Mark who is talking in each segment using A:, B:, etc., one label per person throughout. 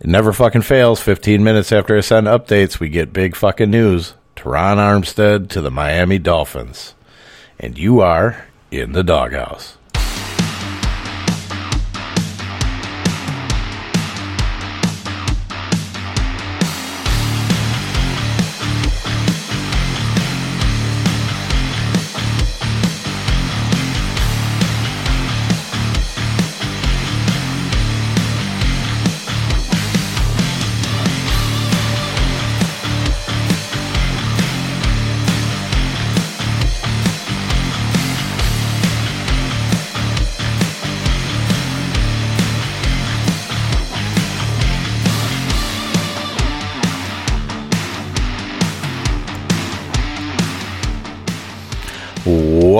A: It never fucking fails. 15 minutes after I send updates, we get big fucking news. Terron Armstead to the Miami Dolphins. And you are in the doghouse.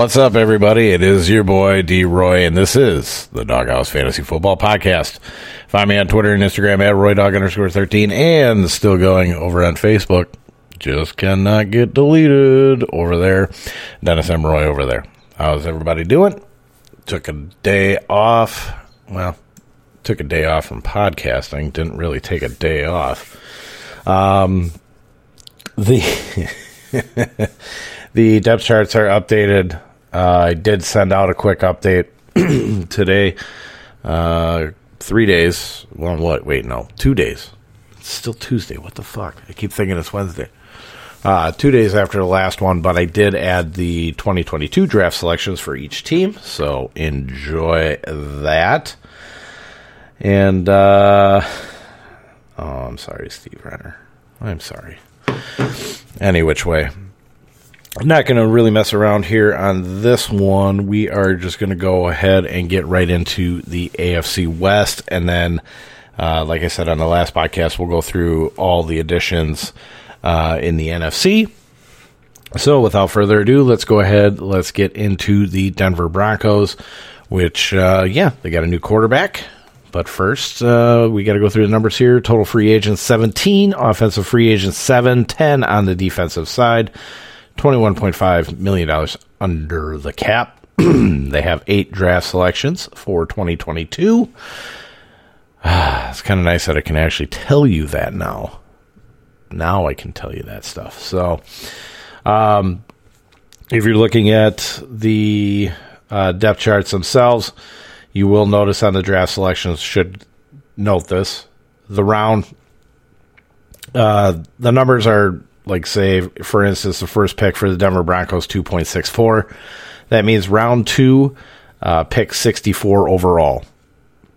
A: What's up, everybody? It is your boy D Roy, and this is the Doghouse Fantasy Football Podcast. Find me on Twitter and Instagram at RoyDog underscore 13 and still going over on Facebook. Just cannot get deleted over there. Dennis M. Roy over there. How's everybody doing? Took a day off. Well, took a day off from podcasting. Didn't really take a day off. Um, the. The depth charts are updated. Uh, I did send out a quick update today. Uh, three days. Well, what? Wait, no, two days. It's still Tuesday. What the fuck? I keep thinking it's Wednesday. Uh, two days after the last one, but I did add the 2022 draft selections for each team. So enjoy that. And, uh, oh, I'm sorry, Steve Renner. I'm sorry. Any which way. I'm not going to really mess around here on this one. We are just going to go ahead and get right into the AFC West. And then, uh, like I said on the last podcast, we'll go through all the additions uh, in the NFC. So, without further ado, let's go ahead. Let's get into the Denver Broncos, which, uh, yeah, they got a new quarterback. But first, uh, we got to go through the numbers here. Total free agents 17, offensive free agents 7, 10 on the defensive side. $21.5 million under the cap. they have eight draft selections for 2022. it's kind of nice that I can actually tell you that now. Now I can tell you that stuff. So, um, if you're looking at the uh, depth charts themselves, you will notice on the draft selections, should note this, the round, uh, the numbers are like say for instance the first pick for the Denver Broncos 2.64 that means round 2 uh, pick 64 overall.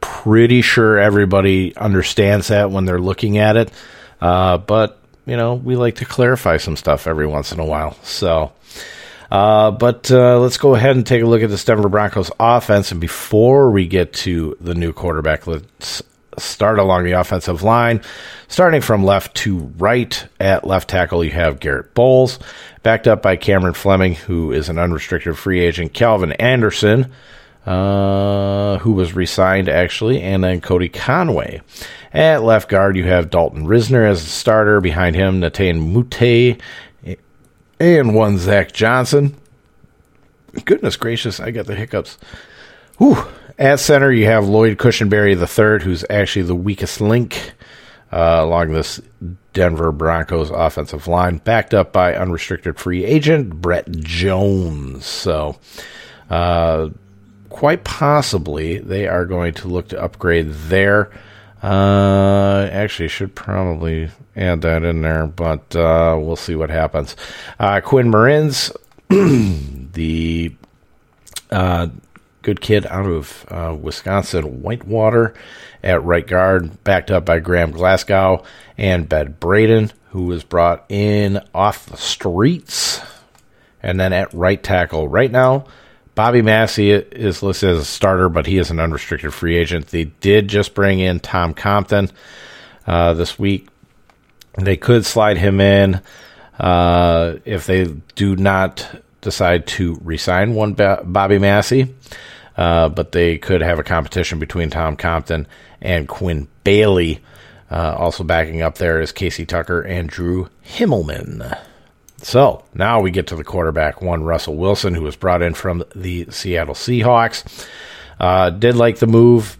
A: Pretty sure everybody understands that when they're looking at it. Uh, but you know we like to clarify some stuff every once in a while. So uh, but uh, let's go ahead and take a look at this Denver Broncos offense. And before we get to the new quarterback, let's start along the offensive line. Starting from left to right at left tackle, you have Garett Bolles, backed up by Cameron Fleming, who is an unrestricted free agent, Calvin Anderson, uh, who was resigned actually, and then Cody Conway. At left guard, you have Dalton Risner as the starter. Behind him, Netane Muti and one Zach Johnson. Goodness gracious, I got the hiccups. Whew. At center, you have Lloyd Cushenberry III, who's actually the weakest link uh, along this Denver Broncos offensive line, backed up by unrestricted free agent Brett Jones. So, uh, quite possibly, they are going to look to upgrade there. Uh, actually, should probably add that in there, but uh, we'll see what happens. Uh, Quinn Meinerz, the uh, good kid out of uh, Wisconsin, Whitewater at right guard, backed up by Graham Glasgow and Ben Braden, who was brought in off the streets. And then at right tackle, right now, Bobby Massie is listed as a starter, but he is an unrestricted free agent. They did just bring in Tom Compton uh, this week. They could slide him in uh, if they do not decide to resign one Bobby Massie. Uh, but they could have a competition between Tom Compton and Quinn Bailey. Uh, also backing up there is Casey Tucker and Drew Himmelman. So now we get to the quarterback one, Russell Wilson, who was brought in from the Seattle Seahawks. Uh, did like the move.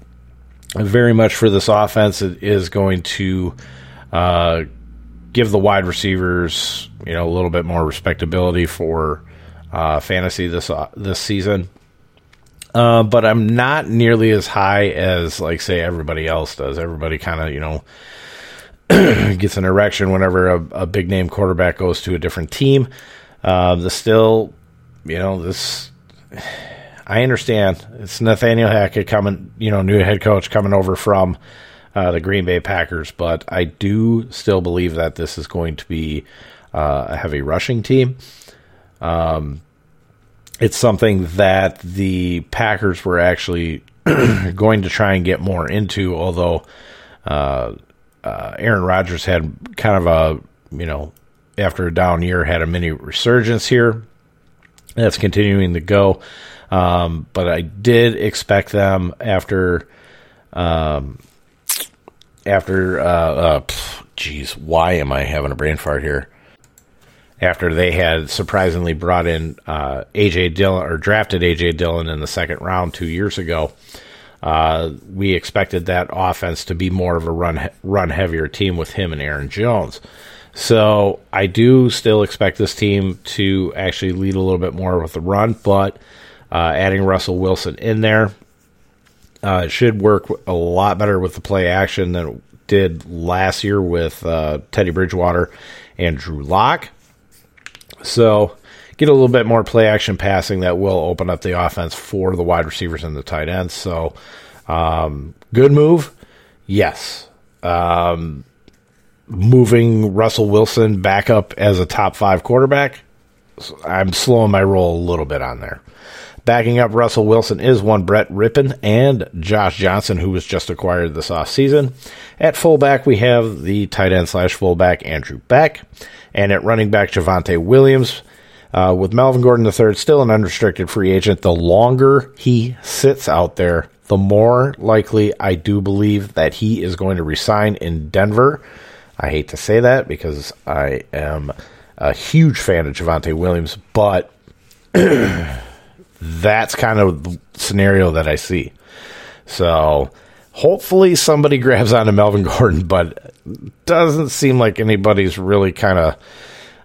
A: very much for this offense it is going to uh, give the wide receivers, you know, a little bit more respectability for uh, fantasy this uh, this season. Uh, but I'm not nearly as high as, like, say, everybody else does. Everybody kind of, you know, gets an erection whenever a, a, big name quarterback goes to a different team. Uh, the still, you know, this. I understand it's Nathaniel Hackett coming, you know, new head coach coming over from uh, the Green Bay Packers, but I do still believe that this is going to be uh, a heavy rushing team. Um, it's something that the Packers were actually going to try and get more into, although uh, uh, Aaron Rodgers had kind of a, you know, after a down year, had a mini resurgence here. That's continuing to go. Um, but I did expect them after um, after, uh, uh, why am I having a brain fart here? After they had surprisingly brought in uh, AJ Dillon or drafted AJ Dillon in the second round two years ago, uh, we expected that offense to be more of a run run heavier team with him and Aaron Jones. So I do still expect this team to actually lead a little bit more with the run, but uh, adding Russell Wilson in there uh, should work a lot better with the play action than it did last year with uh, Teddy Bridgewater and Drew Lock. So get a little bit more play action passing that will open up the offense for the wide receivers and the tight ends. So um, good move, yes. Um, moving Russell Wilson back up as a top five quarterback, I'm slowing my roll a little bit on there. Backing up Russell Wilson is one Brett Rypien and Josh Johnson, who was just acquired this offseason. At fullback, we have the tight end slash fullback Andrew Beck. And at running back, Javonte Williams. Uh, with Melvin Gordon III still an unrestricted free agent, the longer he sits out there, the more likely I do believe that he is going to resign in Denver. I hate to say that because I am a huge fan of Javonte Williams, but that's kind of the scenario that I see. So hopefully somebody grabs onto Melvin Gordon, but doesn't seem like anybody's really kind of,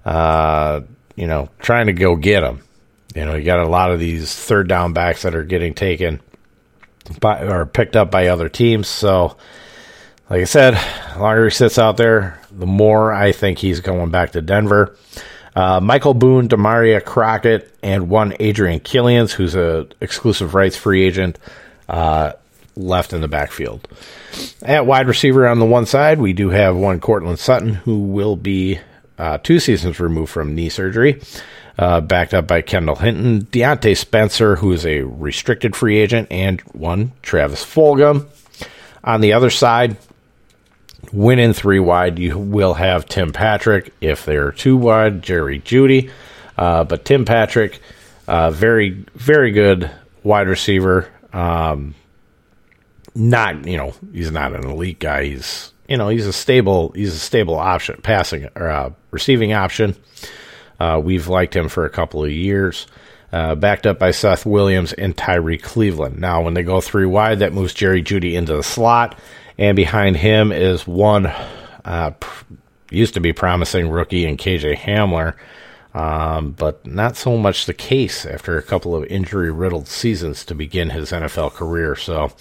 A: uh, you know, trying to go get him. You know, you got a lot of these third down backs that are getting taken by or picked up by other teams. So, like I said, the longer he sits out there, the more I think he's going back to Denver. Uh, Michael Boone, Damarea Crockett, and one Adrian Killins, who's a exclusive rights free agent, uh, left in the backfield. At wide receiver on the one side, we do have one Courtland Sutton, who will be uh, two seasons removed from knee surgery, uh, backed up by Kendall Hinton, Diontae Spencer, who is a restricted free agent, and one Travis Fulgham. On the other side, Win in three wide, you will have Tim Patrick. If they're two wide, Jerry Jeudy. Uh, but Tim Patrick, uh, very, very good wide receiver. Um, not, you know, he's not an elite guy. He's, you know, he's a stable, he's a stable option, passing or uh, receiving option. Uh, we've liked him for a couple of years. Uh, backed up by Seth Williams and Tyrie Cleveland. Now, when they go three wide, that moves Jerry Jeudy into the slot and behind him is one uh, used to be promising rookie in KJ Hamler, um, but not so much the case after a couple of injury riddled seasons to begin his NFL career. So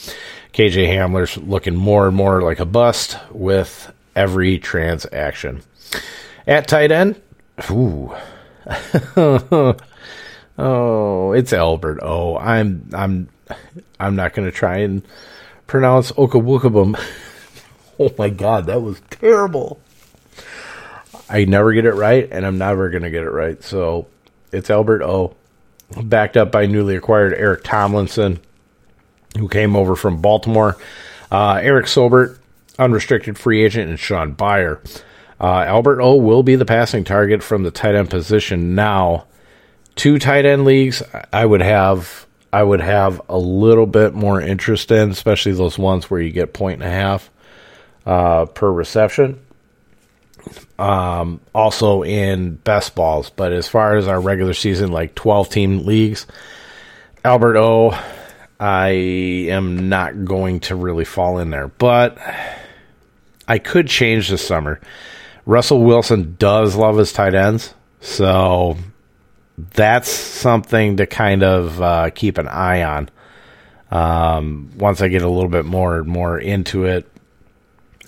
A: KJ Hamler's looking more and more like a bust with every transaction. At tight end, ooh. oh, it's Albert. Oh, I'm I'm I'm not going to try and pronounce Okawukabum. oh my god, that was terrible. I never get it right, and I'm never going to get it right. So it's Albert O, backed up by newly acquired Eric Tomlinson, who came over from Baltimore. Uh, Eric Saubert, unrestricted free agent, and Shaun Beyer. Uh, Albert O will be the passing target from the tight end position now. Two tight end leagues, I would have I would have a little bit more interest in, especially those ones where you get point and a half uh, per reception. Um, also in best balls, but as far as our regular season, like 12 team leagues, Albert O, I am not going to really fall in there, but I could change this summer. Russell Wilson does love his tight ends, so that's something to kind of uh, keep an eye on. Um, once I get a little bit more more into it,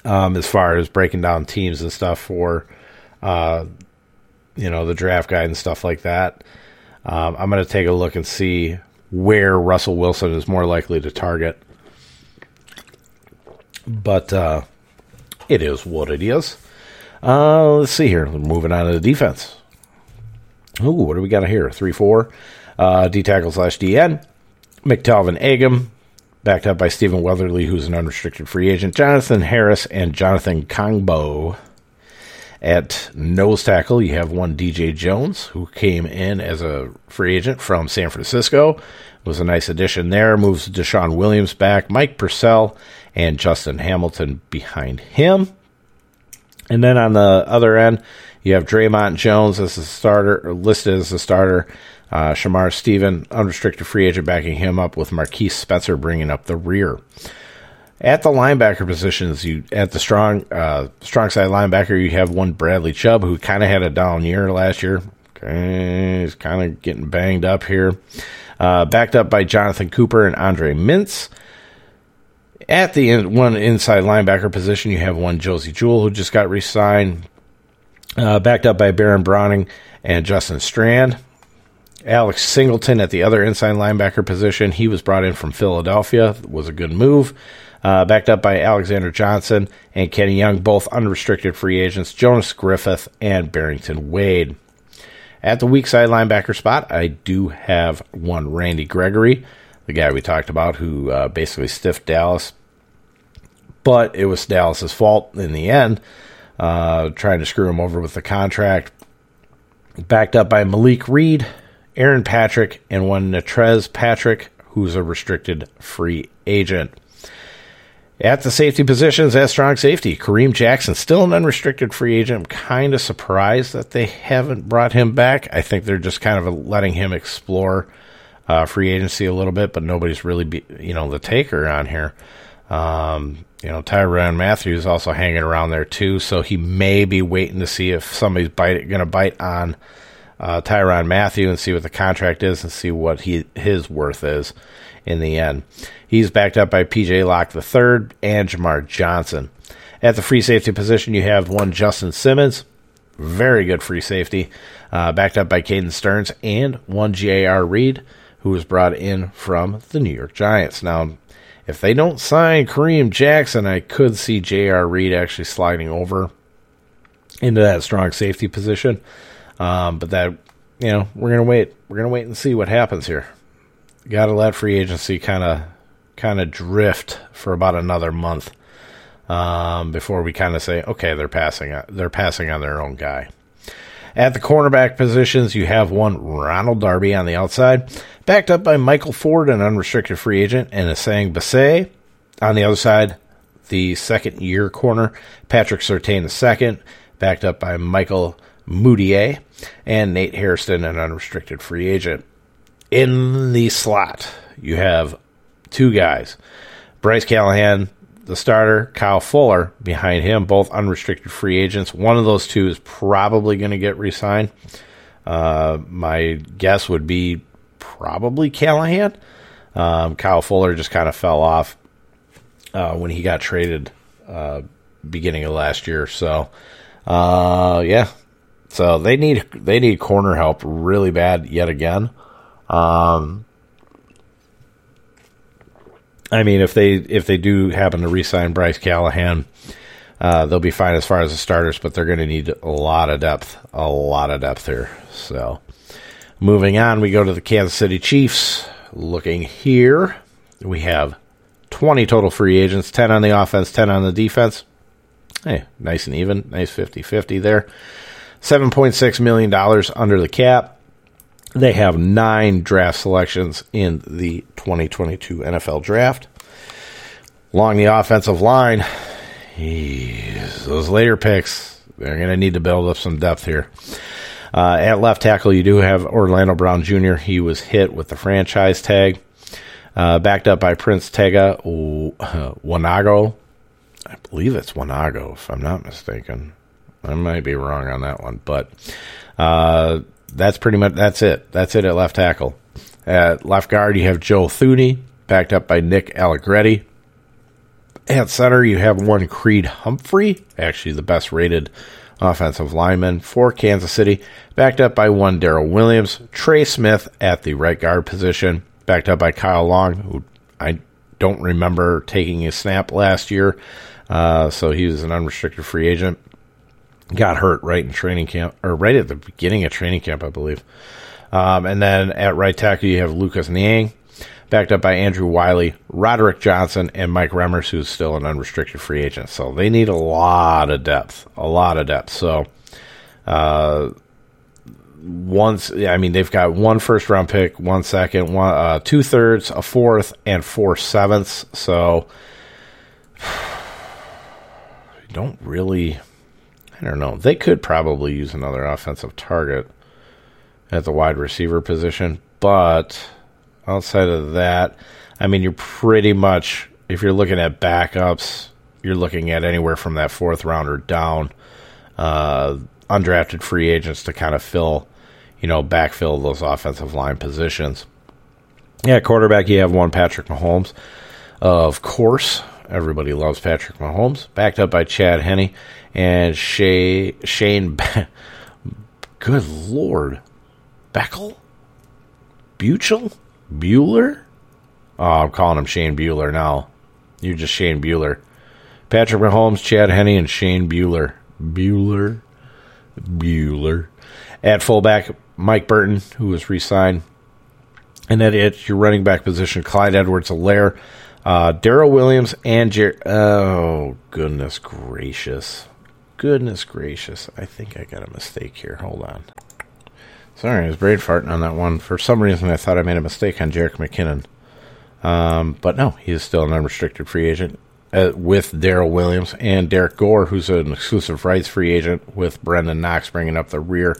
A: um, as far as breaking down teams and stuff for, uh, you know, the draft guide and stuff like that, um, I'm going to take a look and see where Russell Wilson is more likely to target. But uh, it is what it is. Uh, let's see here. Moving on to the defense. Ooh, what do we got here? 3 4. Uh, D tackle slash DN. McTelvin Agim, backed up by Stephen Weatherly, who's an unrestricted free agent. Jonathan Harris and Jonathan Kongbo. At nose tackle, you have one DJ Jones, who came in as a free agent from San Francisco. Was a nice addition there. Moves DeShawn Williams back. Mike Purcell and Justin Hamilton behind him. And then on the other end, you have Dre'Mont Jones as the starter, listed as a starter. Uh, Shamar Stephen, unrestricted free agent, backing him up with Marquiss Spencer bringing up the rear. At the linebacker positions, you at the strong uh, strong side linebacker, you have one Bradley Chubb who kind of had a down year last year. Okay, he's kind of getting banged up here. Uh, backed up by Jonathan Cooper and Andre Mintze. At the in, one inside linebacker position, you have one Josey Jewell who just got re-signed. Uh, backed up by Baron Browning and Justin Strand. Alex Singleton at the other inside linebacker position. He was brought in from Philadelphia. Was a good move. Uh, backed up by Alexander Johnson and Kenny Young, both unrestricted free agents. Jonas Griffith and Barrington Wade. At the weak side linebacker spot, I do have one Randy Gregory, the guy we talked about who uh, basically stiffed Dallas. But it was Dallas's fault in the end, uh, trying to screw him over with the contract. Backed up by Malik Reed, Aaron Patrick, and one Natrez Patrick, who's a restricted free agent. At the safety positions, as strong safety, Kareem Jackson, still an unrestricted free agent. I'm kind of surprised that they haven't brought him back. I think they're just kind of letting him explore uh, free agency a little bit, but nobody's really, be, you know, the taker on here. Um, you know, Tyrann Mathieu is also hanging around there too, so he may be waiting to see if somebody's bite going to bite on uh, Tyrann Mathieu and see what the contract is and see what he his worth is in the end. He's backed up by PJ Locke III and Jamar Johnson. At the free safety position, you have one Justin Simmons, very good free safety, uh, backed up by Caden Sterns and one J.R. Reed, who was brought in from the New York Giants. Now, if they don't sign Kareem Jackson, I could see J.R. Reed actually sliding over into that strong safety position. Um, but that, you know, we're gonna wait. We're gonna wait and see what happens here. Got to let free agency kind of kind of drift for about another month um, before we kind of say, okay, they're passing. They're passing on their own guy. At the cornerback positions, you have one Ronald Darby on the outside, backed up by Michael Ford, an unrestricted free agent, and Essang Bassey. On the other side, the second year corner, Patrick Surtain the second, backed up by Michael Mudiay, and Nate Hairston, an unrestricted free agent. In the slot, you have two guys Bryce Callahan, the starter, Kyle Fuller behind him, both unrestricted free agents. One of those two is probably going to get re signed. Uh, my guess would be probably Callahan. Um, Kyle Fuller just kind of fell off uh, when he got traded uh, beginning of last year. So, uh, yeah, so they need they need corner help really bad yet again. Um, I mean, if they if they do happen to re-sign Bryce Callahan, uh, they'll be fine as far as the starters, but they're going to need a lot of depth, a lot of depth here. So, moving on, we go to the Kansas City Chiefs. Looking here, we have 20 total free agents, 10 on the offense, 10 on the defense. Hey, nice and even, nice 50 50 there. $7.6 million under the cap. They have nine draft selections in the 2022 NFL draft. Along the offensive line, geez, those later picks, they're going to need to build up some depth here. Uh, at left tackle, you do have Orlando Brown Jr. He was hit with the franchise tag. uh, backed up by Prince Tega Wanogho. I believe it's Wanogho, if I'm not mistaken. I might be wrong on that one, but uh, that's pretty much that's it. That's it at left tackle. At left guard, you have Joe Thuney, backed up by Nick Allegretti. At center, you have one Creed Humphrey, actually the best rated offensive lineman for Kansas City, backed up by one Daryl Williams. Trey Smith at the right guard position, backed up by Kyle Long, who I don't remember taking a snap last year, uh, so he was an unrestricted free agent. Got hurt right in training camp, or right at the beginning of training camp, I believe. Um, and then at right tackle, you have Lucas Niang, backed up by Andrew Wylie, Roderick Johnson, and Mike Remmers, who's still an unrestricted free agent. So they need a lot of depth, a lot of depth. So, uh, once I mean they've got one first round pick, one second, one uh, two thirds, a fourth, and four sevenths. So don't really. I don't know. They could probably use another offensive target at the wide receiver position, but outside of that, I mean, you're pretty much if you're looking at backups, you're looking at anywhere from that fourth rounder down, uh, undrafted free agents to kind of fill you know, backfill those offensive line positions. Yeah, quarterback, you have one Patrick Mahomes. of course, everybody loves Patrick Mahomes, backed up by Chad Henne and Shay, Shane. Good Lord. Beckel? Buchel? Bueller? Oh, I'm calling him Shane Bueller now. You're just Shane Bueller. Patrick Mahomes, Chad Henne, and Shane Bueller. Bueller? Bueller. At fullback, Mike Burton, who was re signed. And at your running back position, Clyde Edwards Helaire, uh, Darrel Williams, and Jer- Oh, goodness gracious. Goodness gracious. I think I got a mistake here. Hold on. Sorry, I was brain farting on that one. For some reason, I thought I made a mistake on Jerick McKinnon. Um, but no, he is still an unrestricted free agent uh, with Darrel Williams and Derrick Gore, who's an exclusive rights free agent with Brendan Knox bringing up the rear.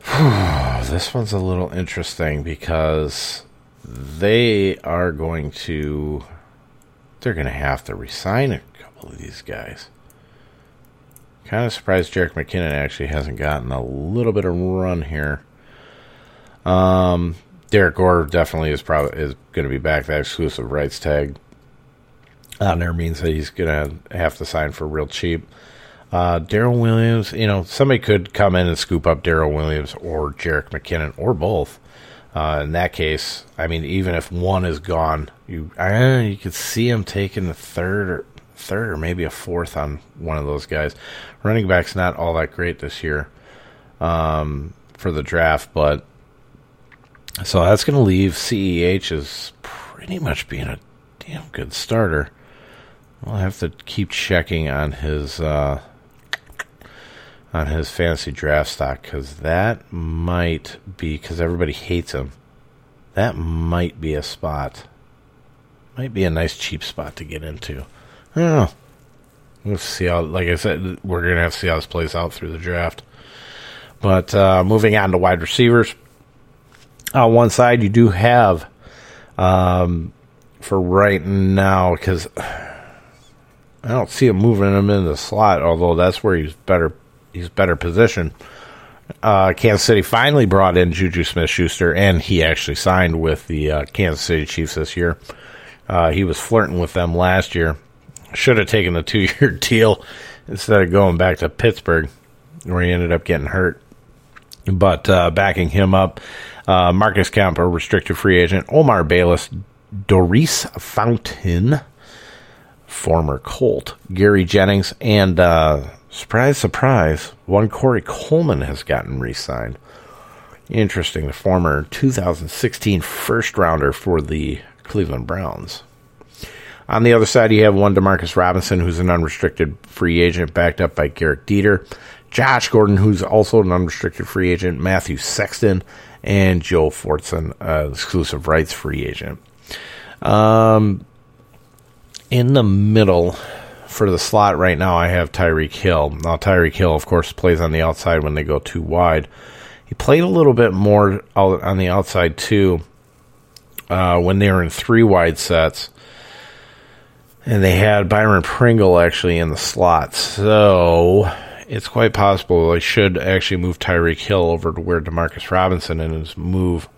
A: this one's a little interesting because they are going to they're going to have to resign a couple of these guys. Kind of surprised Jerick McKinnon actually hasn't gotten a little bit of run here. Um, Derrick Gore definitely is probably is going to be back. That exclusive rights tag on there means that he's going to have to sign for real cheap. Uh, Darrel Williams, you know, somebody could come in and scoop up Darrel Williams or Jerick McKinnon or both. Uh, in that case, I mean, even if one is gone, you I you could see him taking the third or third or maybe a fourth on one of those guys. Running back's not all that great this year um, for the draft, but so that's going to leave CEH as pretty much being a damn good starter. I'll have to keep checking on his uh, on his fantasy draft stock because that might be because everybody hates him. That might be a spot. Might be a nice cheap spot to get into. Know. We'll see how. Like I said, we're gonna have to see how this plays out through the draft. But uh, moving on to wide receivers. On one side, you do have, um, for right now, because I don't see him moving him in the slot. Although that's where he's better he's better positioned. Uh, Kansas City finally brought in Juju Smith Schuster, and he actually signed with the uh, Kansas City Chiefs this year. Uh, he was flirting with them last year. Should have taken the two year deal instead of going back to Pittsburgh, where he ended up getting hurt. But uh, backing him up, uh, Marcus Kemp, a restricted free agent, Omar Bayless, Daurice Fountain, former Colt, Gary Jennings, and uh, Surprise, surprise, one Corey Coleman has gotten re signed. Interesting, the former 2016 first rounder for the Cleveland Browns. On the other side, you have one Demarcus Robinson, who's an unrestricted free agent, backed up by Gehrig Dieter. Josh Gordon, who's also an unrestricted free agent, Matthew Sexton, and Joe Fortson, uh, exclusive rights free agent. Um, in the middle, for the slot right now, I have Tyreek Hill. Now, Tyreek Hill, of course, plays on the outside when they go two wide. He played a little bit more on the outside too uh, when they were in three wide sets. And they had Byron Pringle actually in the slot. So it's quite possible they should actually move Tyreek Hill over to where Demarcus Robinson is move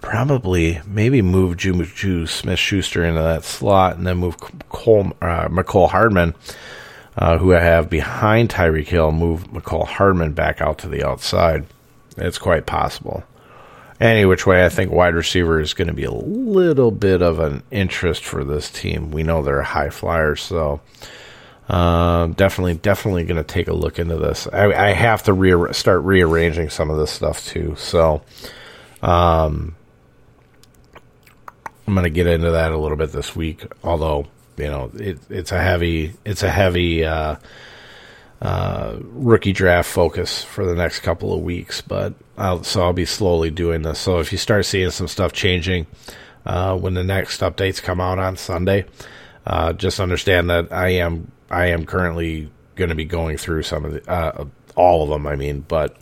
A: probably maybe move Juju Smith Schuster into that slot and then move Cole, uh, Hardman, uh, who I have behind Tyreek Hill, move Mecole Hardman back out to the outside. It's quite possible. Any which way, I think wide receiver is going to be a little bit of an interest for this team. We know they're high flyers, so uh, definitely, definitely going to take a look into this. I, I have to re- start rearranging some of this stuff too. So, um, I'm going to get into that a little bit this week. Although you know it, it's a heavy it's a heavy uh, uh, rookie draft focus for the next couple of weeks, but I'll, so I'll be slowly doing this. So if you start seeing some stuff changing uh, when the next updates come out on Sunday, uh, just understand that I am I am currently going to be going through some of the uh, all of them. I mean, but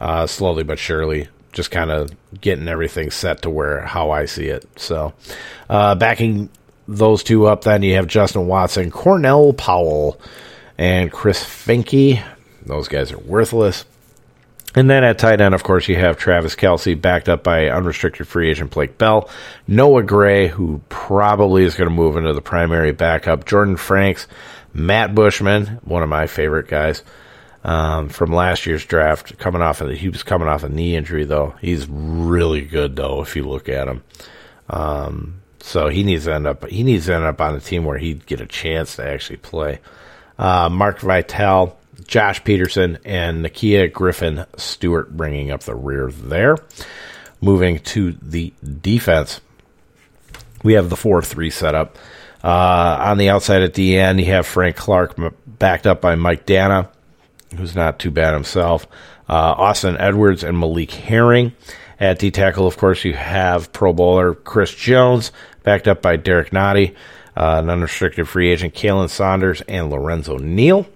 A: uh, slowly but surely just kind of getting everything set to where how I see it. So, uh, backing those two up, then you have Justin Watson, Cornell Powell, and Chris Finke. Those guys are worthless. And then at tight end, of course, you have Travis Kelce backed up by unrestricted free agent Blake Bell, Noah Gray, who probably is going to move into the primary backup, Jordan Franks, Matt Bushman, one of my favorite guys, um, from last year's draft. Coming off of the, he was coming off a knee injury though. He's really good though if you look at him. Um, so he needs to end up he needs to end up on a team where he'd get a chance to actually play. Uh, Mark Vital, Josh Peterson, and Nakia Griffin Stewart bringing up the rear there. Moving to the defense, we have the four three setup. Uh, on the outside at the end, you have Frank Clark backed up by Mike Danna, who's not too bad himself. Uh, Austin Edwards and Malik Herring. At D tackle, of course, you have Pro Bowler Chris Jones, backed up by Derrick Nnadi, uh, an unrestricted free agent Khalen Saunders, and Lorenzo Neal.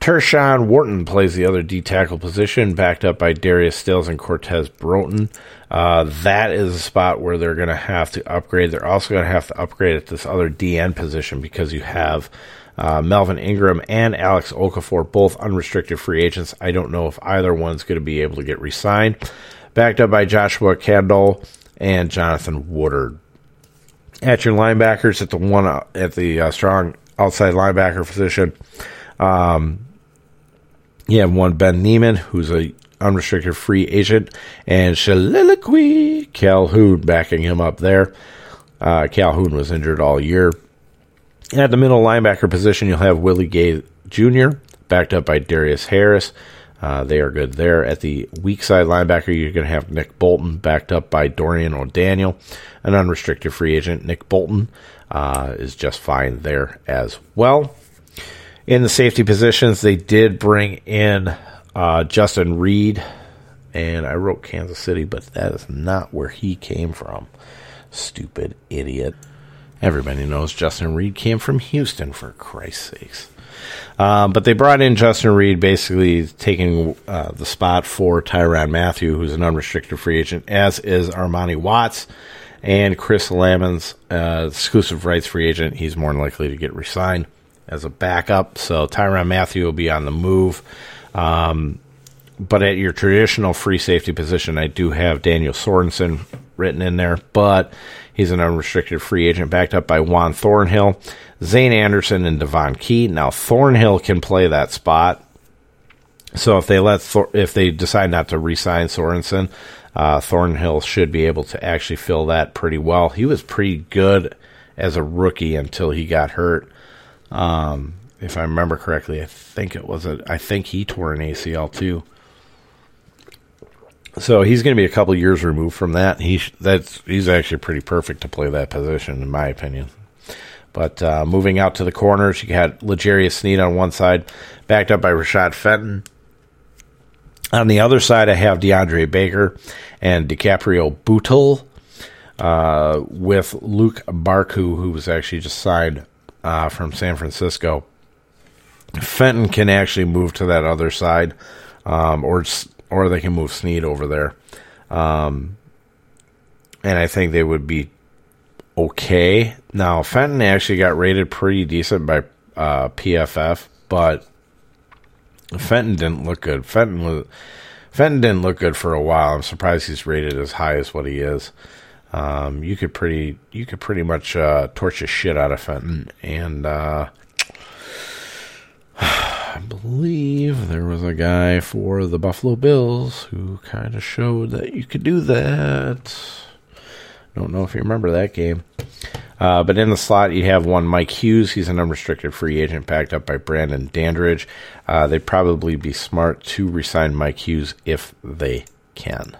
A: Tershawn Wharton plays the other D tackle position, backed up by Darius Stills and Cortez Broughton. Uh, that is a spot where they're going to have to upgrade. They're also going to have to upgrade at this other DN position because you have uh, Melvin Ingram and Alex Okafor, both unrestricted free agents. I don't know if either one's going to be able to get re signed. Backed up by Joshua Kendall and Jonathan Woodard. At your linebackers, at the one uh, at the uh, strong outside linebacker position, um, you have one Ben Niemann, who's a unrestricted free agent, and Shilique Calhoun backing him up there. Uh, Calhoun was injured all year. At the middle linebacker position, you'll have Willie Gay Jr., backed up by Darius Harris. Uh, they are good there. At the weak side linebacker, you're going to have Nick Bolton, backed up by Dorian O'Daniel, an unrestricted free agent. Nick Bolton uh, is just fine there as well. In the safety positions, they did bring in uh, Justin Reid, and I wrote Kansas City, but that is not where he came from. Stupid idiot. Everybody knows Justin Reid came from Houston, for Christ's sakes. Um, but they brought in Justin Reid, basically taking uh, the spot for Tyrann Mathieu, who's an unrestricted free agent, as is Armani Watts and Chris Lammons, uh, exclusive rights free agent. He's more likely to get resigned as a backup. So Tyrann Mathieu will be on the move. Um, but at your traditional free safety position, I do have Daniel Sorensen written in there, but He's an unrestricted free agent backed up by Juan Thornhill, Zayne Anderson, and Devon Key. Now, Thornhill can play that spot. So if they let Thor- if they decide not to re-sign Sorensen, uh, Thornhill should be able to actually fill that pretty well. He was pretty good as a rookie until he got hurt. Um, if I remember correctly, I think it was a, I think he tore an ACL too. So he's going to be a couple years removed from that. He that's he's actually pretty perfect to play that position, in my opinion. But uh, moving out to the corners, you got L'Jarius Sneed on one side, backed up by Rashad Fenton. On the other side, I have DeAndre Baker and DiCaprio Bootle uh, with Luke Barcoo, who was actually just signed uh, from San Francisco. Fenton can actually move to that other side, um, or or they can move Sneed over there. Um, and I think they would be okay. Now, Fenton actually got rated pretty decent by uh, PFF, but Fenton didn't look good. Fenton was Fenton didn't look good for a while. I'm surprised he's rated as high as what he is. Um, you could pretty you could pretty much uh, torch the shit out of Fenton, and uh, I believe there was a guy for the Buffalo Bills who kind of showed that you could do that. Don't know if you remember that game. Uh, but in the slot, you have one Mike Hughes. He's an unrestricted free agent backed up by Brandon Dandridge. Uh, they'd probably be smart to resign Mike Hughes if they can.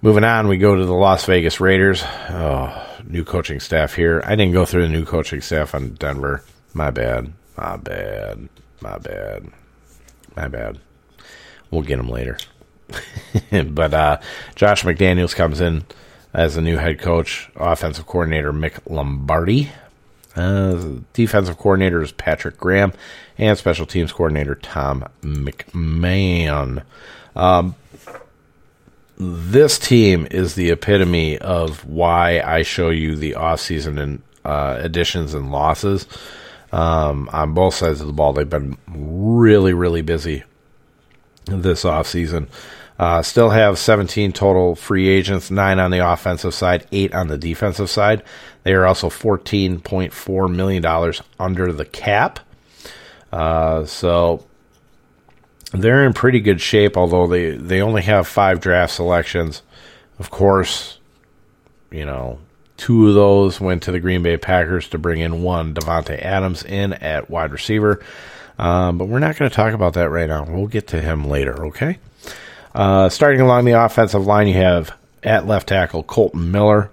A: Moving on, we go to the Las Vegas Raiders. Oh, new coaching staff here. I didn't go through the new coaching staff on Denver. My bad. My bad. My bad. My bad. We'll get him later. but uh, Josh McDaniels comes in as the new head coach. Offensive coordinator Mick Lombardi. Uh, defensive coordinator is Patrick Graham, and special teams coordinator Tom McMahon. Um, this team is the epitome of why I show you the offseason and uh, additions and losses. Um, on both sides of the ball, they've been really, really busy this offseason. Uh, still have 17 total free agents, nine on the offensive side, eight on the defensive side. They are also $14.4 million under the cap. Uh, so they're in pretty good shape, although they, they only have five draft selections. Of course, you know, two of those went to the Green Bay Packers to bring in one Davante Adams in at wide receiver. Um, but we're not going to talk about that right now. We'll get to him later, okay? Uh, starting along the offensive line, you have at left tackle Colton Miller.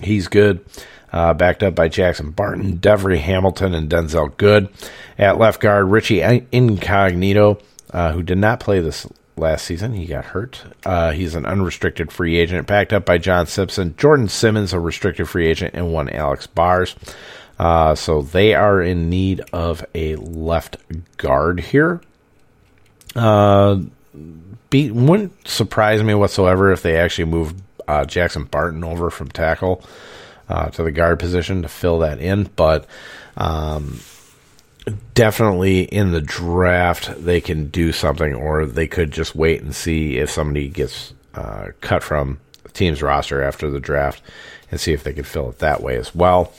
A: He's good. Uh, backed up by Jackson Barton, Devery Hamilton, and Denzelle Good. At left guard, Richie Incognito uh, who did not play this last season. He got hurt. Uh, he's an unrestricted free agent, backed up by John Simpson. Jordan Simmons, a restricted free agent, and one Alex Bars. Uh, so they are in need of a left guard here. Uh, be, wouldn't surprise me whatsoever if they actually moved uh, Jackson Barton over from tackle uh, to the guard position to fill that in, but um, definitely in the draft they can do something, or they could just wait and see if somebody gets uh, cut from the team's roster after the draft and see if they could fill it that way as well.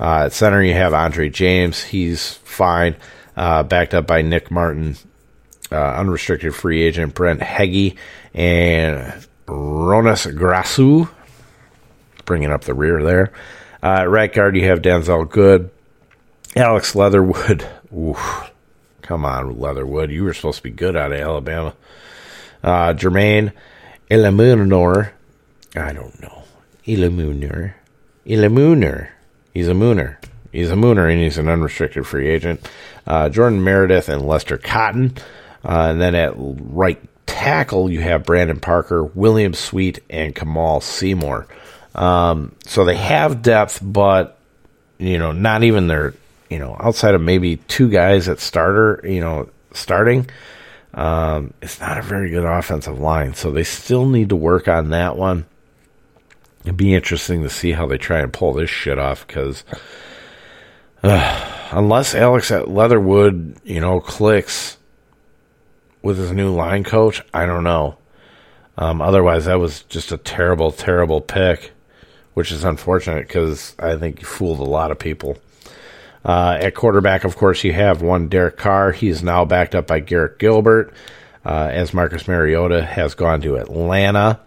A: Uh, at center, you have Andre James. He's fine, uh, backed up by Nick Martin, uh, unrestricted free agent Brent Heggie, and Hroniss Grasu, bringing up the rear there. Uh, right guard, you have Denzelle Good, Alex Leatherwood. Oof. Come on, Leatherwood. You were supposed to be good out of Alabama. Uh, Jermaine Elamooner. I don't know. Elamooner. Elamooner. He's a mooner. He's a mooner, and he's an unrestricted free agent. Uh, Jordan Meredith and Lester Cotton. Uh, and then at right tackle, you have Brandon Parker, William Sweet, and Kamaal Seymour. Um, so they have depth, but you know, not even their you know, outside of maybe two guys at starter, you know, starting, um, it's not a very good offensive line. So they still need to work on that one. It'd be interesting to see how they try and pull this shit off because uh, unless Alex at Leatherwood, you know, clicks with his new line coach, I don't know. Um, otherwise, that was just a terrible, terrible pick, which is unfortunate because I think you fooled a lot of people. Uh, at quarterback, of course, you have one Derek Carr. He is now backed up by Garrett Gilbert, uh, as Marcus Mariota has gone to Atlanta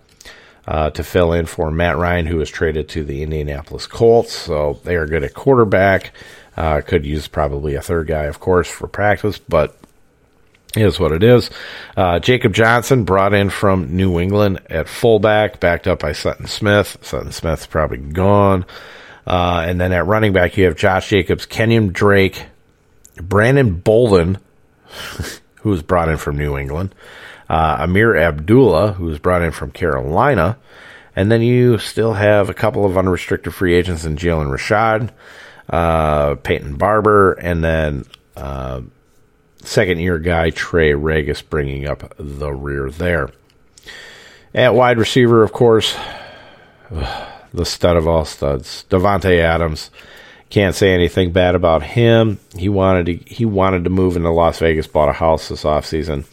A: uh, to fill in for Matt Ryan, who was traded to the Indianapolis Colts. So they are good at quarterback. Uh, could use probably a third guy, of course, for practice, but is what it is. Uh, Jacob Johnson brought in from New England at fullback, backed up by Sutton Smith. Sutton Smith's probably gone. Uh, and then at running back, you have Josh Jacobs, Kenyon Drake, Brandon Bolden, who was brought in from New England, uh, Ameer Abdullah, who was brought in from Carolina. And then you still have a couple of unrestricted free agents in Jalen Richard, uh, Peyton Barber, and then uh, second year guy Trey Ragas bringing up the rear there. At wide receiver, of course, the stud of all studs, Davante Adams. Can't say anything bad about him. He wanted to he wanted to move into Las Vegas, bought a house this offseason,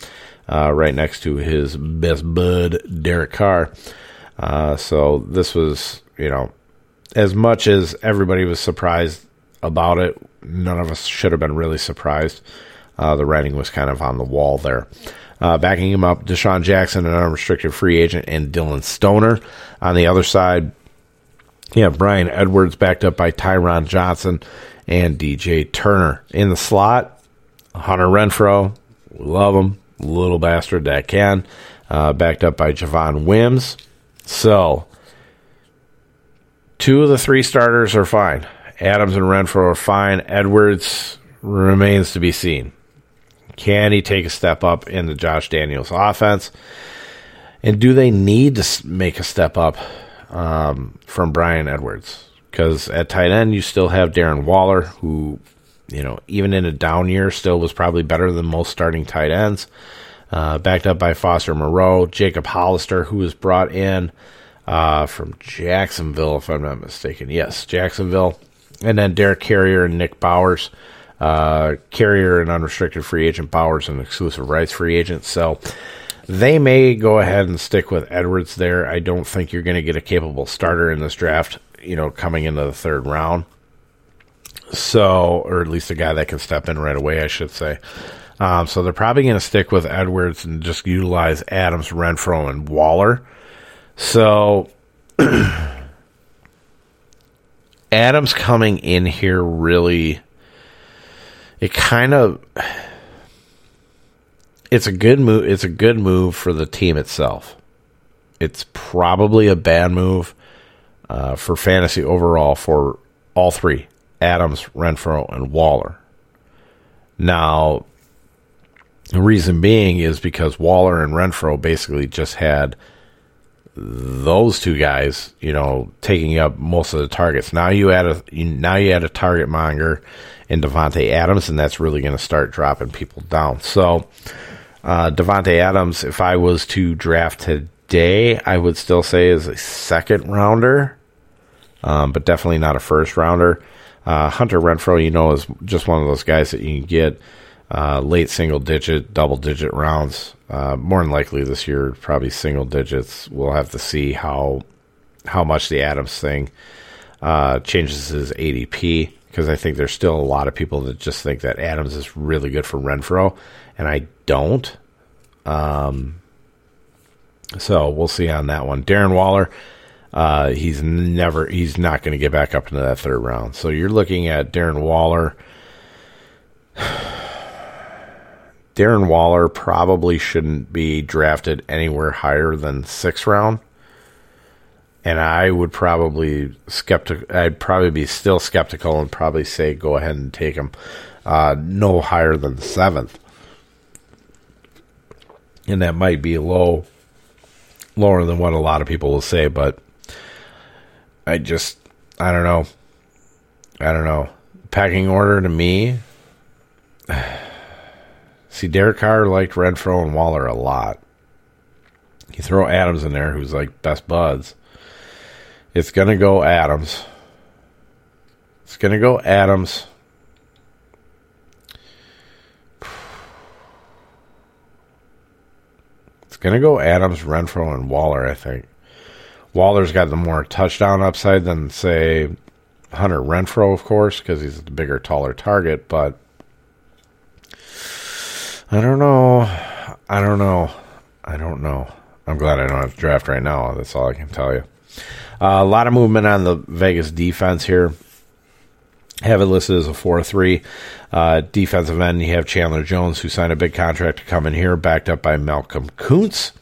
A: uh, right next to his best bud, Derek Carr. Uh, so this was, you know, as much as everybody was surprised about it, none of us should have been really surprised. Uh, the writing was kind of on the wall there. Uh, backing him up, DeSean Jackson, an unrestricted free agent, and Dillon Stoner. On the other side, yeah, Bryan Edwards backed up by Tyron Johnson and DJ Turner. In the slot, Hunter Renfrow. love him, little bastard that can, uh, backed up by Javon Wims. So, two of the three starters are fine. Adams and Renfrow are fine. Edwards remains to be seen. Can he take a step up in the Josh Daniels offense? And do they need to make a step up um, from Bryan Edwards? Because at tight end, you still have Darren Waller, who, you know, even in a down year, still was probably better than most starting tight ends. Uh, backed up by Foster Moreau, Jacob Hollister, who was brought in uh, from Jacksonville, if I'm not mistaken. Yes, Jacksonville. And then Derek Carrier and Nick Bowers. Uh, Carrier an unrestricted free agent, Bowers an exclusive rights free agent. So they may go ahead and stick with Edwards there. I don't think you're going to get a capable starter in this draft, you know, coming into the third round. So, or at least a guy that can step in right away, I should say. Um, so they're probably going to stick with Edwards and just utilize Adams, Renfrow, and Waller. So Adams coming in here really it kind of it's a good move it's a good move for the team itself. It's probably a bad move uh, for fantasy overall for all three Adams, Renfrow, and Waller. Now, the reason being is because Waller and Renfrow basically just had those two guys, you know, taking up most of the targets. Now you add a now you add a target monger in Davante Adams, and that's really going to start dropping people down. So uh, Davante Adams, if I was to draft today, I would still say is a second rounder, um, but definitely not a first rounder. Uh, Hunter Renfrow, you know, is just one of those guys that you can get uh, late single digit, double digit rounds. Uh, more than likely this year, probably single digits. We'll have to see how how much the Adams thing uh, changes his ADP because I think there's still a lot of people that just think that Adams is really good for Renfrow, and I don't. Um, so we'll see on that one. Darren Waller, uh, he's never, he's not going to get back up into that third round. So you're looking at Darren Waller. Darren Waller probably shouldn't be drafted anywhere higher than sixth round. And I would probably skeptic. I'd probably be still skeptical and probably say go ahead and take him uh, no higher than seventh. And that might be low, lower than what a lot of people will say, but I just I don't know. I don't know. Packing order to me. See, Derek Carr liked Renfrow and Waller a lot. You throw Adams in there, who's like best buds. It's to go Adams. It's to go Adams. It's going to go Adams, Renfrow, and Waller, I think. Waller's got the more touchdown upside than, say, Hunter Renfrow, of course, because he's the bigger, taller target, but I don't know. I don't know. I don't know. I'm glad I don't have to draft right now. That's all I can tell you. Uh, a lot of movement on the Vegas defense here. Have it listed as a 4 3. Uh, defensive end, you have Chandler Jones, who signed a big contract to come in here, backed up by Malcolm Koonce.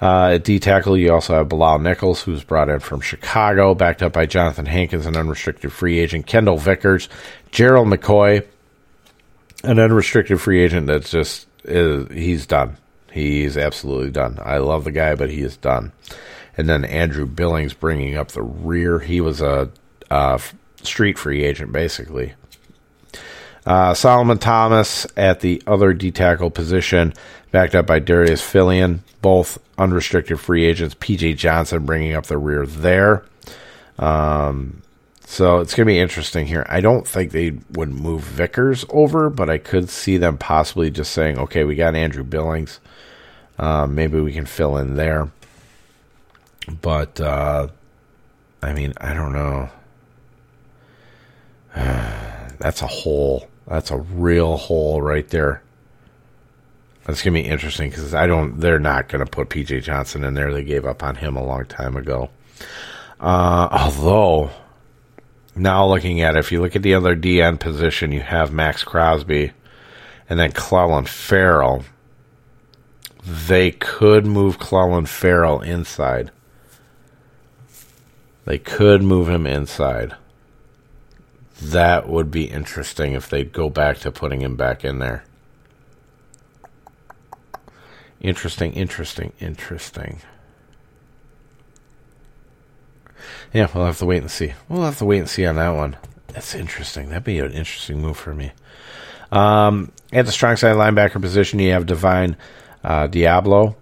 A: Uh, at D tackle, you also have Bilal Nichols, who's brought in from Chicago, backed up by Johnathan Hankins, an unrestricted free agent, Kendal Vickers, Gerald McCoy, an unrestricted free agent that's just is, he's done. He's absolutely done. I love the guy, but he is done. And then Andrew Billings bringing up the rear. He was a, a street free agent, basically. Uh, Solomon Thomas at the other D tackle position, backed up by Darius Philon, both unrestricted free agents. PJ Johnson bringing up the rear there. Um, so it's going to be interesting here. I don't think they would move Vickers over, but I could see them possibly just saying, okay, we got Andrew Billings. Uh, maybe we can fill in there. But, uh, I mean, I don't know. That's a hole. That's a real hole right there. That's gonna be interesting because I don't. They're not gonna put PJ Johnson in there. They gave up on him a long time ago. Uh, although now looking at it, if you look at the other DN position, you have Maxx Crosby and then Clelin Ferrell. They could move Clelin Ferrell inside. They could move him inside. That would be interesting if they go back to putting him back in there. Interesting, interesting, interesting. Yeah, we'll have to wait and see. We'll have to wait and see on that one. That's interesting. That'd be an interesting move for me. Um, at the strong side linebacker position, you have Divine uh, Deablo,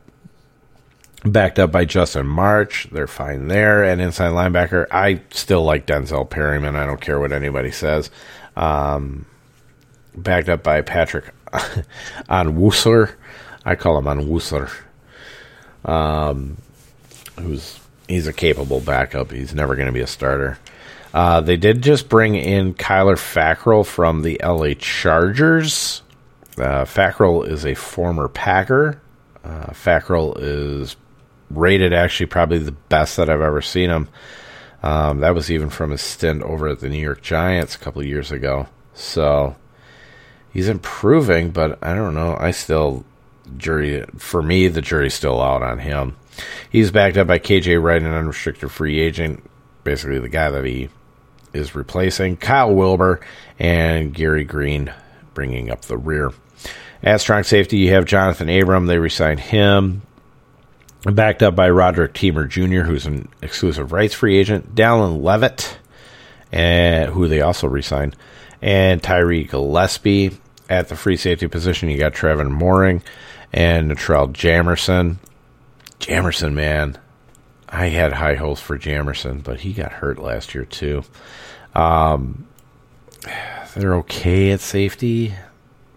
A: backed up by Justin March. They're fine there. And inside linebacker, I still like Denzel Perryman. I don't care what anybody says. Um, backed up by Patrick on Woosler. I call him on Woosler. Um, who's he's a capable backup. He's never going to be a starter. Uh, they did just bring in Kyler Fackrell from the LA Chargers. Uh, Fackrell is a former Packer. Uh, Fackrell is rated actually probably the best that I've ever seen him. Um, that was even from his stint over at the New York Giants a couple years ago. So he's improving, but I don't know. I still jury for me the jury's still out on him. He's backed up by KJ Wright, an unrestricted free agent, basically the guy that he is replacing. Kyle Wilber and Gary Green bringing up the rear. At strong safety, you have Johnathan Abram. They resigned him backed up by Roderick Teamer Jr., who's an exclusive rights free agent, Dallin Leavitt, and who they also re-signed, and Tyree Gillespie. At the free safety position, you got Trevon Moehrig and Natrell Jamerson. Jamerson, man, I had high hopes for Jamerson, but he got hurt last year too. Um, they're okay at safety.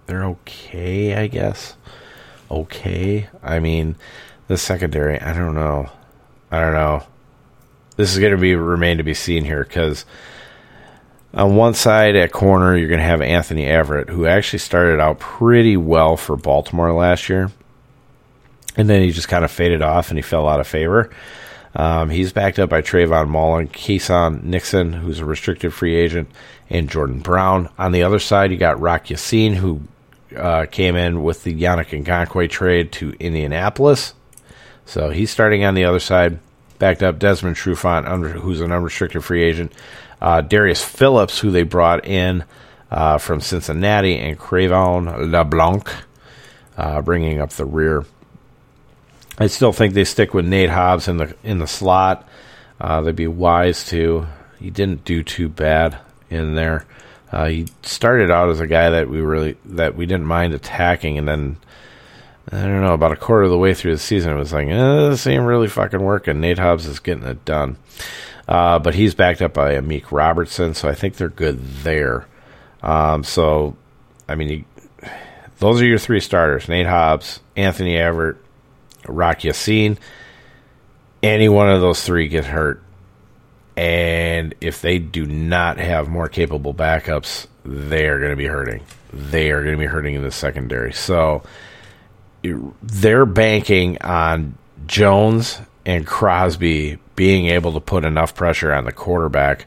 A: They're okay, I guess. Okay. I mean, the secondary, I don't know. I don't know. This is going to be remain to be seen here because on one side at corner you're going to have Anthony Averett, who actually started out pretty well for Baltimore last year, and then he just kind of faded off and he fell out of favor. Um, he's backed up by Trayvon Mullen, Keisean Nixon, who's a restricted free agent, and Jordan Brown. On the other side, you got Rock Ya-Sin, who uh, came in with the Yannick Ngakoue trade to Indianapolis. So he's starting on the other side, backed up Desmond Trufant, who's an unrestricted free agent. Uh, Darius Phillips, who they brought in uh, from Cincinnati, and Cre'Von LeBlanc, uh, bringing up the rear. I still think they stick with Nate Hobbs in the in the slot. Uh, they'd be wise to. He didn't do too bad in there. Uh, he started out as a guy that we really that we didn't mind attacking, and then I don't know, about a quarter of the way through the season, it was like, eh, this ain't really fucking working. Nate Hobbs is getting it done. Uh, but he's backed up by Amik Robertson, so I think they're good there. Um, so, I mean, you, those are your three starters Nate Hobbs, Anthony Averett, Rock Ya-Sin. Any one of those three get hurt. And if they do not have more capable backups, they are going to be hurting. They are going to be hurting in the secondary. So, they're banking on Jones and Crosby being able to put enough pressure on the quarterback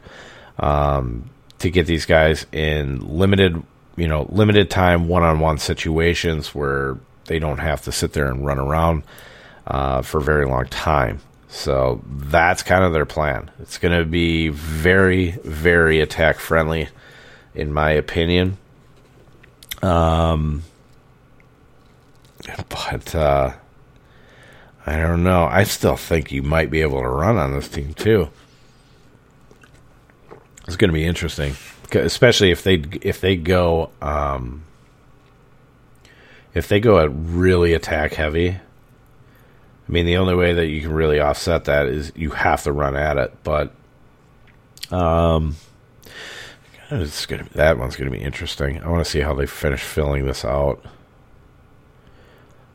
A: um, to get these guys in limited, you know, limited time one-on-one situations where they don't have to sit there and run around uh, for a very long time. So that's kind of their plan. It's going to be very, very attack friendly, in my opinion. Um, but uh, I don't know. I still think you might be able to run on this team too. It's going to be interesting especially if they if they go um, if they go at really attack heavy. I mean, the only way that you can really offset that is you have to run at it. But um, it's gonna that one's gonna be interesting. I want to see how they finish filling this out,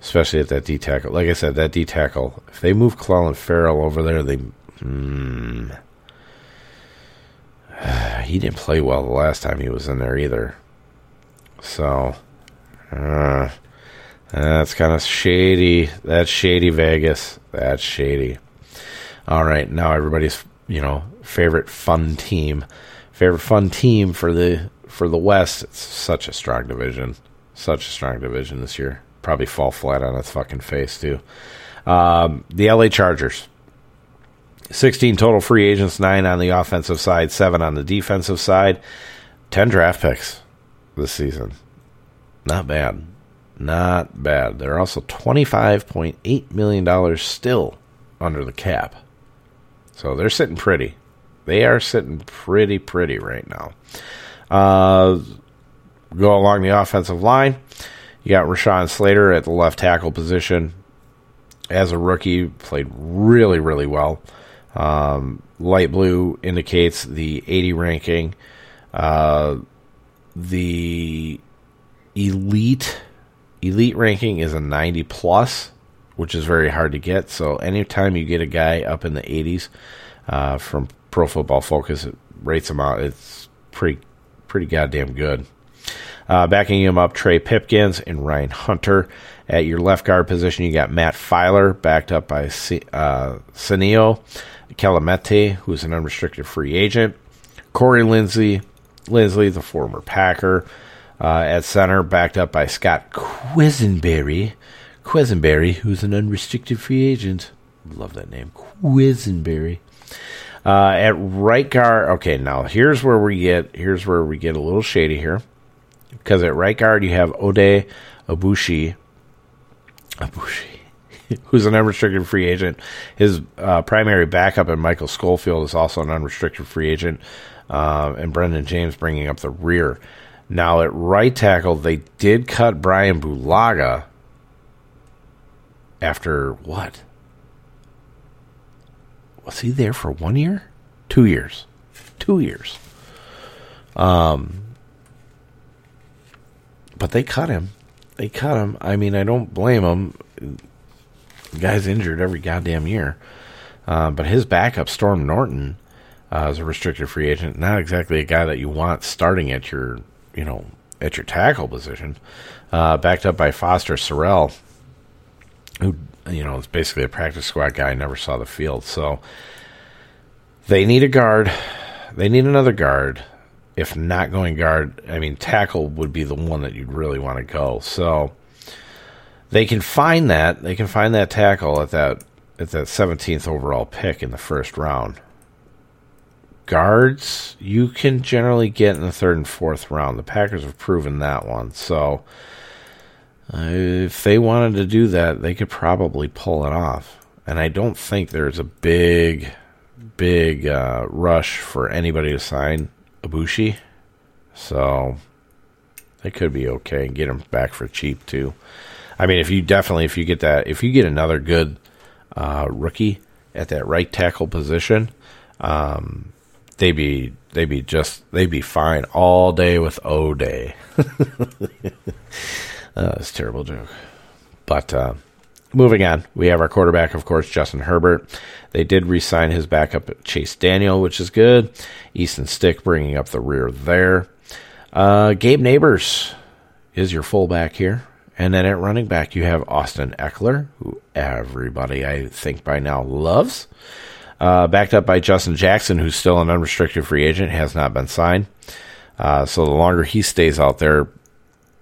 A: especially at that D tackle. Like I said, that D tackle. If they move Clelin Ferrell over there, they. Hmm, he didn't play well the last time he was in there either. So, uh, that's kind of shady. That's shady, Vegas. That's shady. All right, now everybody's you know favorite fun team, favorite fun team for the for the West. It's such a strong division, such a strong division this year. Probably fall flat on its fucking face too. Um, the LA Chargers. 16 total free agents, 9 on the offensive side, 7 on the defensive side, 10 draft picks this season. Not bad. Not bad. They're also $25.8 million still under the cap. So they're sitting pretty. They are sitting pretty, pretty right now. Uh, go along the offensive line. You got Rashawn Slater at the left tackle position. As a rookie, played really, really well. Um, light blue indicates the 80 ranking. Uh, the elite elite ranking is a 90 plus, which is very hard to get. So anytime you get a guy up in the 80s uh, from Pro Football Focus, it rates him out. It's pretty pretty goddamn good. Uh, backing him up, Trey Pipkins and Ryan Hunter. At your left guard position, you got Matt Feiler, backed up by C- uh, Kelemete, who's an unrestricted free agent. Corey Linsley, Linsley, the former Packer, uh, at center, backed up by Scott Quisenberry. Quisenberry, who's an unrestricted free agent. Love that name, Quisenberry. Uh, at right guard, okay, now here's where we get here's where we get a little shady here, because at right guard you have Oday Aboushi. Aboushi, who's an unrestricted free agent. His uh, primary backup in Michael Schofield is also an unrestricted free agent, uh, and Brenden Jaimes bringing up the rear. Now at right tackle, they did cut Bryan Bulaga after what? Was he there for one year? Two years. Two years. Um, but they cut him. They cut him. I mean, I don't blame him. The guy's injured every goddamn year. Uh, but his backup, Storm Norton, uh, is a restricted free agent. Not exactly a guy that you want starting at your, you know, at your tackle position. Uh, backed up by Foster Sarell, who you know is basically a practice squad guy. Never saw the field, so they need a guard. They need another guard. If not going guard, I mean tackle would be the one that you'd really want to go. So they can find that. They can find that tackle at that at that 17th overall pick in the first round. Guards, you can generally get in the third and fourth round. The Packers have proven that one. So uh, if they wanted to do that, they could probably pull it off. And I don't think there's a big, big uh, rush for anybody to sign Aboushi. So they could be okay and get him back for cheap too. I mean, if you definitely if you get that if you get another good uh, rookie at that right tackle position, um, they be they be just they be fine all day with O day. That's a terrible joke. But uh, moving on, we have our quarterback, of course, Justin Herbert. They did re-sign his backup, Chase Daniel, which is good. Easton Stick bringing up the rear there. Uh, Gabe Nabers is your fullback here. And then at running back, you have Austin Ekeler, who everybody, I think, by now loves. Uh, backed up by Justin Jackson, who's still an unrestricted free agent, has not been signed. Uh, so the longer he stays out there,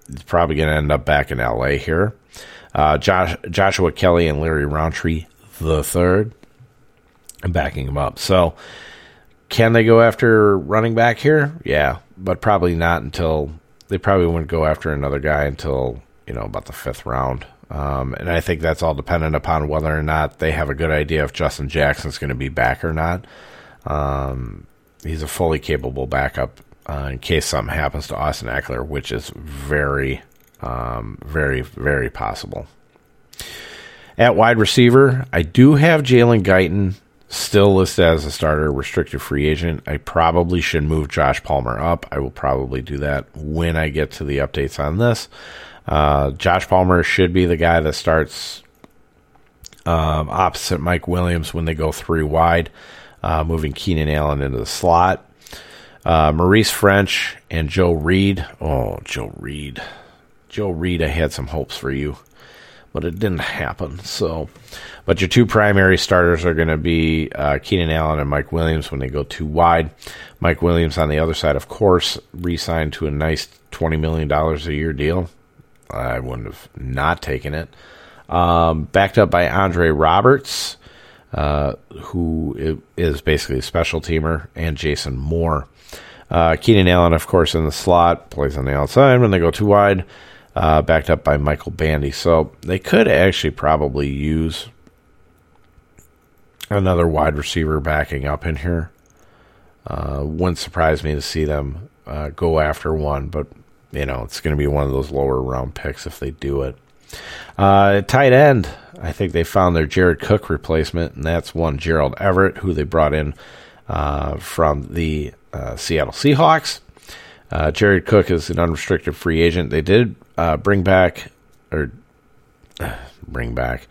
A: he's probably going to end up back in LA here. Uh, Josh, Joshua Kelly and Larry Rountree the third, backing him up. So, can they go after running back here? Yeah, but probably not until they probably wouldn't go after another guy until you know about the fifth round. Um, and I think that's all dependent upon whether or not they have a good idea if Justin Jackson's going to be back or not. Um, he's a fully capable backup uh, in case something happens to Austin Ekeler, which is very, um, very, very possible. At wide receiver, I do have Jalen Guyton still listed as a starter, restricted free agent. I probably should move Josh Palmer up. I will probably do that when I get to the updates on this. Uh, Josh Palmer should be the guy that starts um, opposite Mike Williams when they go three wide, uh, moving Keenan Allen into the slot. Uh, Maurice Ffrench and Joe Reed. Oh, Joe Reed. Joe Reed, I had some hopes for you, but it didn't happen. So, but your two primary starters are going to be uh, Keenan Allen and Mike Williams when they go too wide. Mike Williams on the other side, of course, re signed to a nice $20 million a year deal. I wouldn't have not taken it. Um, backed up by Andre Roberts, uh, who is basically a special teamer, and Jason Moore. Uh, Keenan Allen, of course, in the slot, plays on the outside when they go too wide, uh, backed up by Michael Bandy. So they could actually probably use another wide receiver backing up in here. Uh, wouldn't surprise me to see them uh, go after one, but you know it's going to be one of those lower round picks if they do it. Uh, tight end, I think they found their Jared Cook replacement, and that's one Gerald Everett, who they brought in uh, from the uh, Seattle Seahawks. Uh, Jared Cook is an unrestricted free agent. They did uh, bring back, or bring back,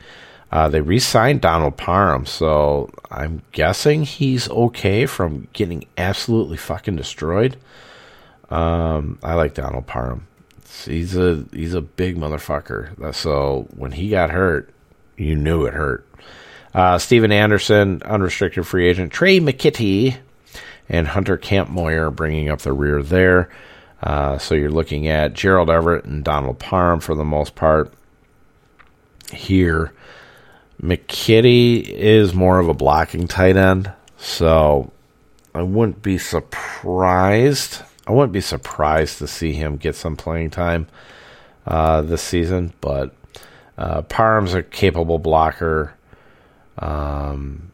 A: uh, they re signed Donald Parham, so I'm guessing he's okay from getting absolutely fucking destroyed. Um, I like Donald Parham he's a he's a big motherfucker. So when he got hurt, you knew it hurt. Uh, Stephen Anderson, unrestricted free agent. Trey McKitty and Hunter Kampmoyer bringing up the rear there. Uh, so you're looking at Gerald Everett and Donald Parham for the most part here. McKitty is more of a blocking tight end, so I wouldn't be surprised I wouldn't be surprised to see him get some playing time uh, this season. But uh, Parham's a capable blocker. Um,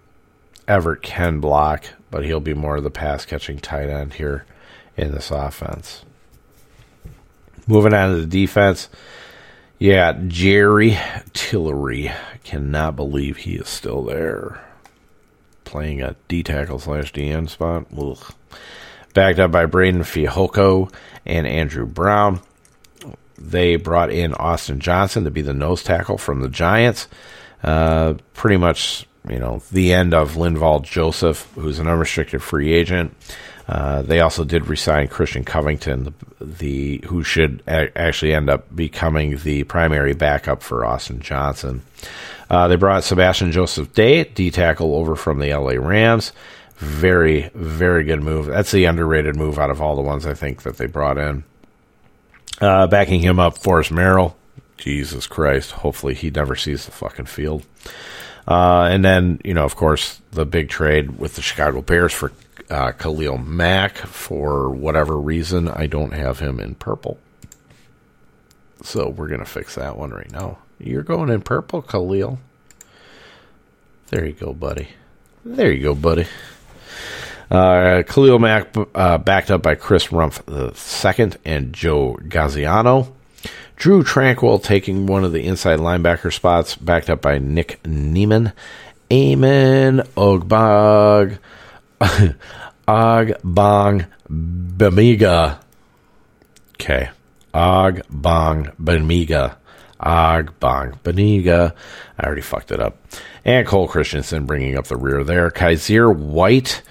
A: Everett can block, but he'll be more of the pass catching tight end here in this offense. Moving on to the defense. Yeah, Jerry Tillery. Cannot believe he is still there. Playing a D tackle slash DN spot. Ugh backed up by Breiden Fehoko and Andrew Brown. They brought in Austin Johnson to be the nose tackle from the Giants. Uh, pretty much, you know, the end of Linval Joseph, who's an unrestricted free agent. Uh, they also did resign Christian Covington, the, the who should a- actually end up becoming the primary backup for Austin Johnson. Uh, they brought Sebastian Joseph Day, D tackle, over from the LA Rams. Very, very good move. That's the underrated move out of all the ones I think that they brought in. Uh, backing him up, Forrest Merrill. Jesus Christ. Hopefully he never sees the fucking field. Uh, and then, you know, of course, the big trade with the Chicago Bears for uh, Khalil Mack. For whatever reason, I don't have him in purple. So we're going to fix that one right now. You're going in purple, Khalil. There you go, buddy. There you go, buddy. Uh, Khalil Mack uh, backed up by Chris Rumph II and Joe Gaziano. Drue Tranquill taking one of the inside linebacker spots, backed up by Nick Niemann. Amen Ogbog Ogbong Bamiga. Okay. Ogbong Bamiga. Ogbong Bamiga. I already fucked it up. And Cole Christensen bringing up the rear there. Kyzir White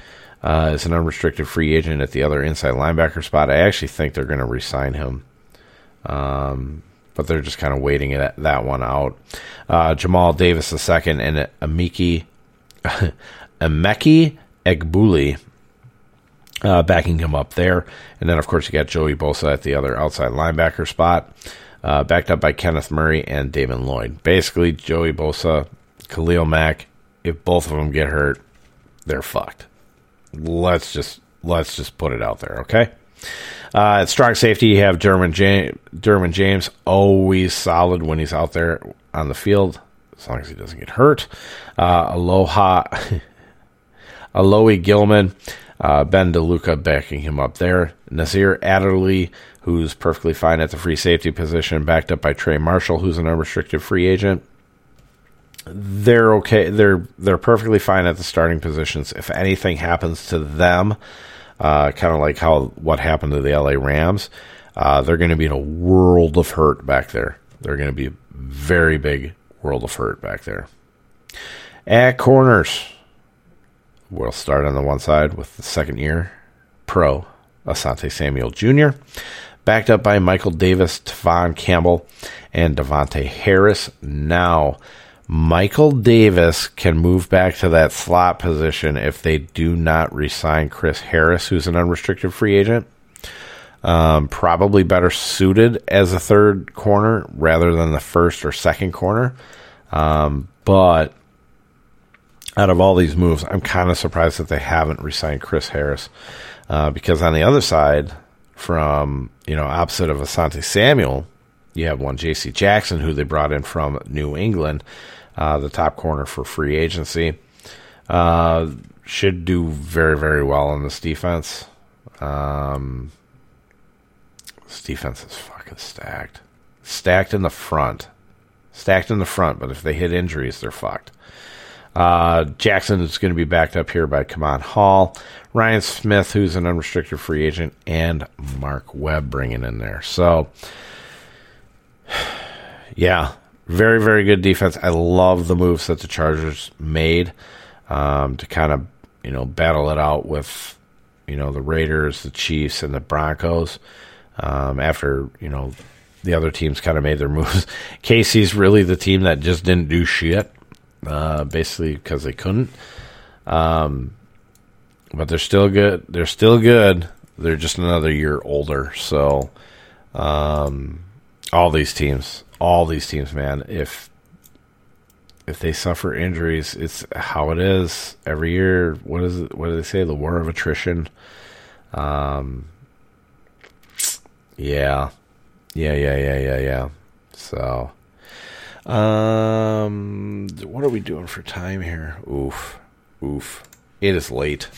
A: uh, is an unrestricted free agent at the other inside linebacker spot. I actually think they're going to resign him. Um, but they're just kind of waiting that, that one out. Uh, Jamal Davis II and Amiki Emeka Egbule uh, backing him up there. And then, of course, you got Joey Bosa at the other outside linebacker spot, uh, backed up by Kenneth Murray and Damon Lloyd. Basically, Joey Bosa, Khalil Mack, if both of them get hurt, they're fucked. Let's just let's just put it out there, okay? Uh, at strong safety, you have Derwin James, Derwin James, always solid when he's out there on the field, as long as he doesn't get hurt. Uh, Aloha, Alohi Gilman, Uh, ben DeLuca backing him up there. Nasir Adderley, who's perfectly fine at the free safety position, backed up by Trey Marshall, who's an unrestricted free agent. They're okay. They're they're perfectly fine at the starting positions. If anything happens to them, uh, kind of like how what happened to the LA Rams, uh, they're going to be in a world of hurt back there. They're going to be a very big world of hurt back there. At corners, we'll start on the one side with the second year pro Asante Samuel Jr., backed up by Michael Davis, Tevaughn Campbell, and Davontae Harris. Now, Michael Davis can move back to that slot position if they do not resign Chris Harris, who's an unrestricted free agent. Um, probably better suited as a third corner rather than the first or second corner. Um, but out of all these moves, I'm kind of surprised that they haven't re-signed Chris Harris uh, because on the other side, from you know opposite of Asante Samuel, you have one J.C. Jackson who they brought in from New England, uh, the top corner for free agency. Uh, should do very very well in this defense. Um, this defense is fucking stacked. Stacked in the front. Stacked in the front, but if they hit injuries, they're fucked. Uh, Jackson is going to be backed up here by Kaman Hall, Ryan Smith, who's an unrestricted free agent, and Mark Webb bringing in there. So, yeah, very, very good defense. I love the moves that the Chargers made um, to kind of, you know, battle it out with, you know, the Raiders, the Chiefs, and the Broncos um, after you know the other teams kind of made their moves. KC's really the team that just didn't do shit, uh, basically because they couldn't. Um, but they're still good. They're still good. They're just another year older. So, um, all these teams, all these teams, man, if if they suffer injuries, it's how it is every year. What is it? What do they say? The war of attrition. Um, yeah. Yeah, yeah, yeah, yeah, yeah. So um what are we doing for time here? Oof. Oof. It is late.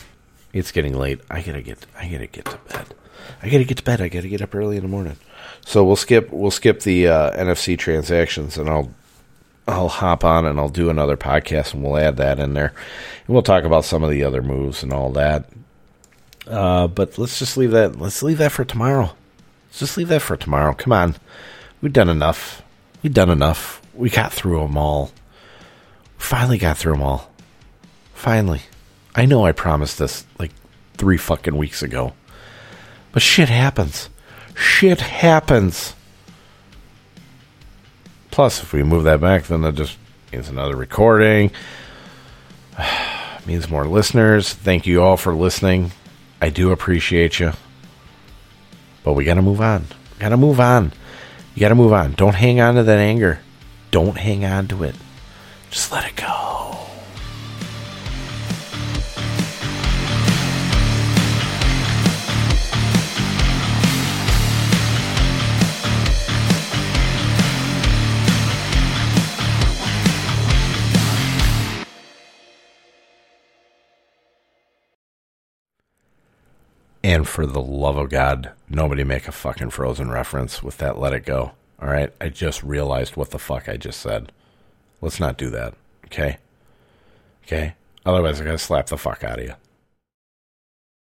A: It's getting late. I gotta get I gotta get to bed. I gotta get to bed. I gotta get up early in the morning. So we'll skip we'll skip the uh, NFC transactions and I'll I'll hop on and I'll do another podcast and we'll add that in there. And we'll talk about some of the other moves and all that. Uh, but let's just leave that let's leave that for tomorrow. Let's Just leave that for tomorrow. Come on. We've done enough. We've done enough. We got through them all. Finally got through them all. Finally. I know I promised this like three fucking weeks ago. But shit happens. Shit happens. Plus, if we move that back, then that just means another recording. means more listeners. Thank you all for listening. I do appreciate you. But we got to move on. We got to move on. You got to move on. Don't hang on to that anger. Don't hang on to it. Just let it go. And for the love of God, nobody make a fucking Frozen reference with that let it go. All right? I just realized what the fuck I just said. Let's not do that. Okay? Okay? Otherwise, I gotta slap the fuck out of you.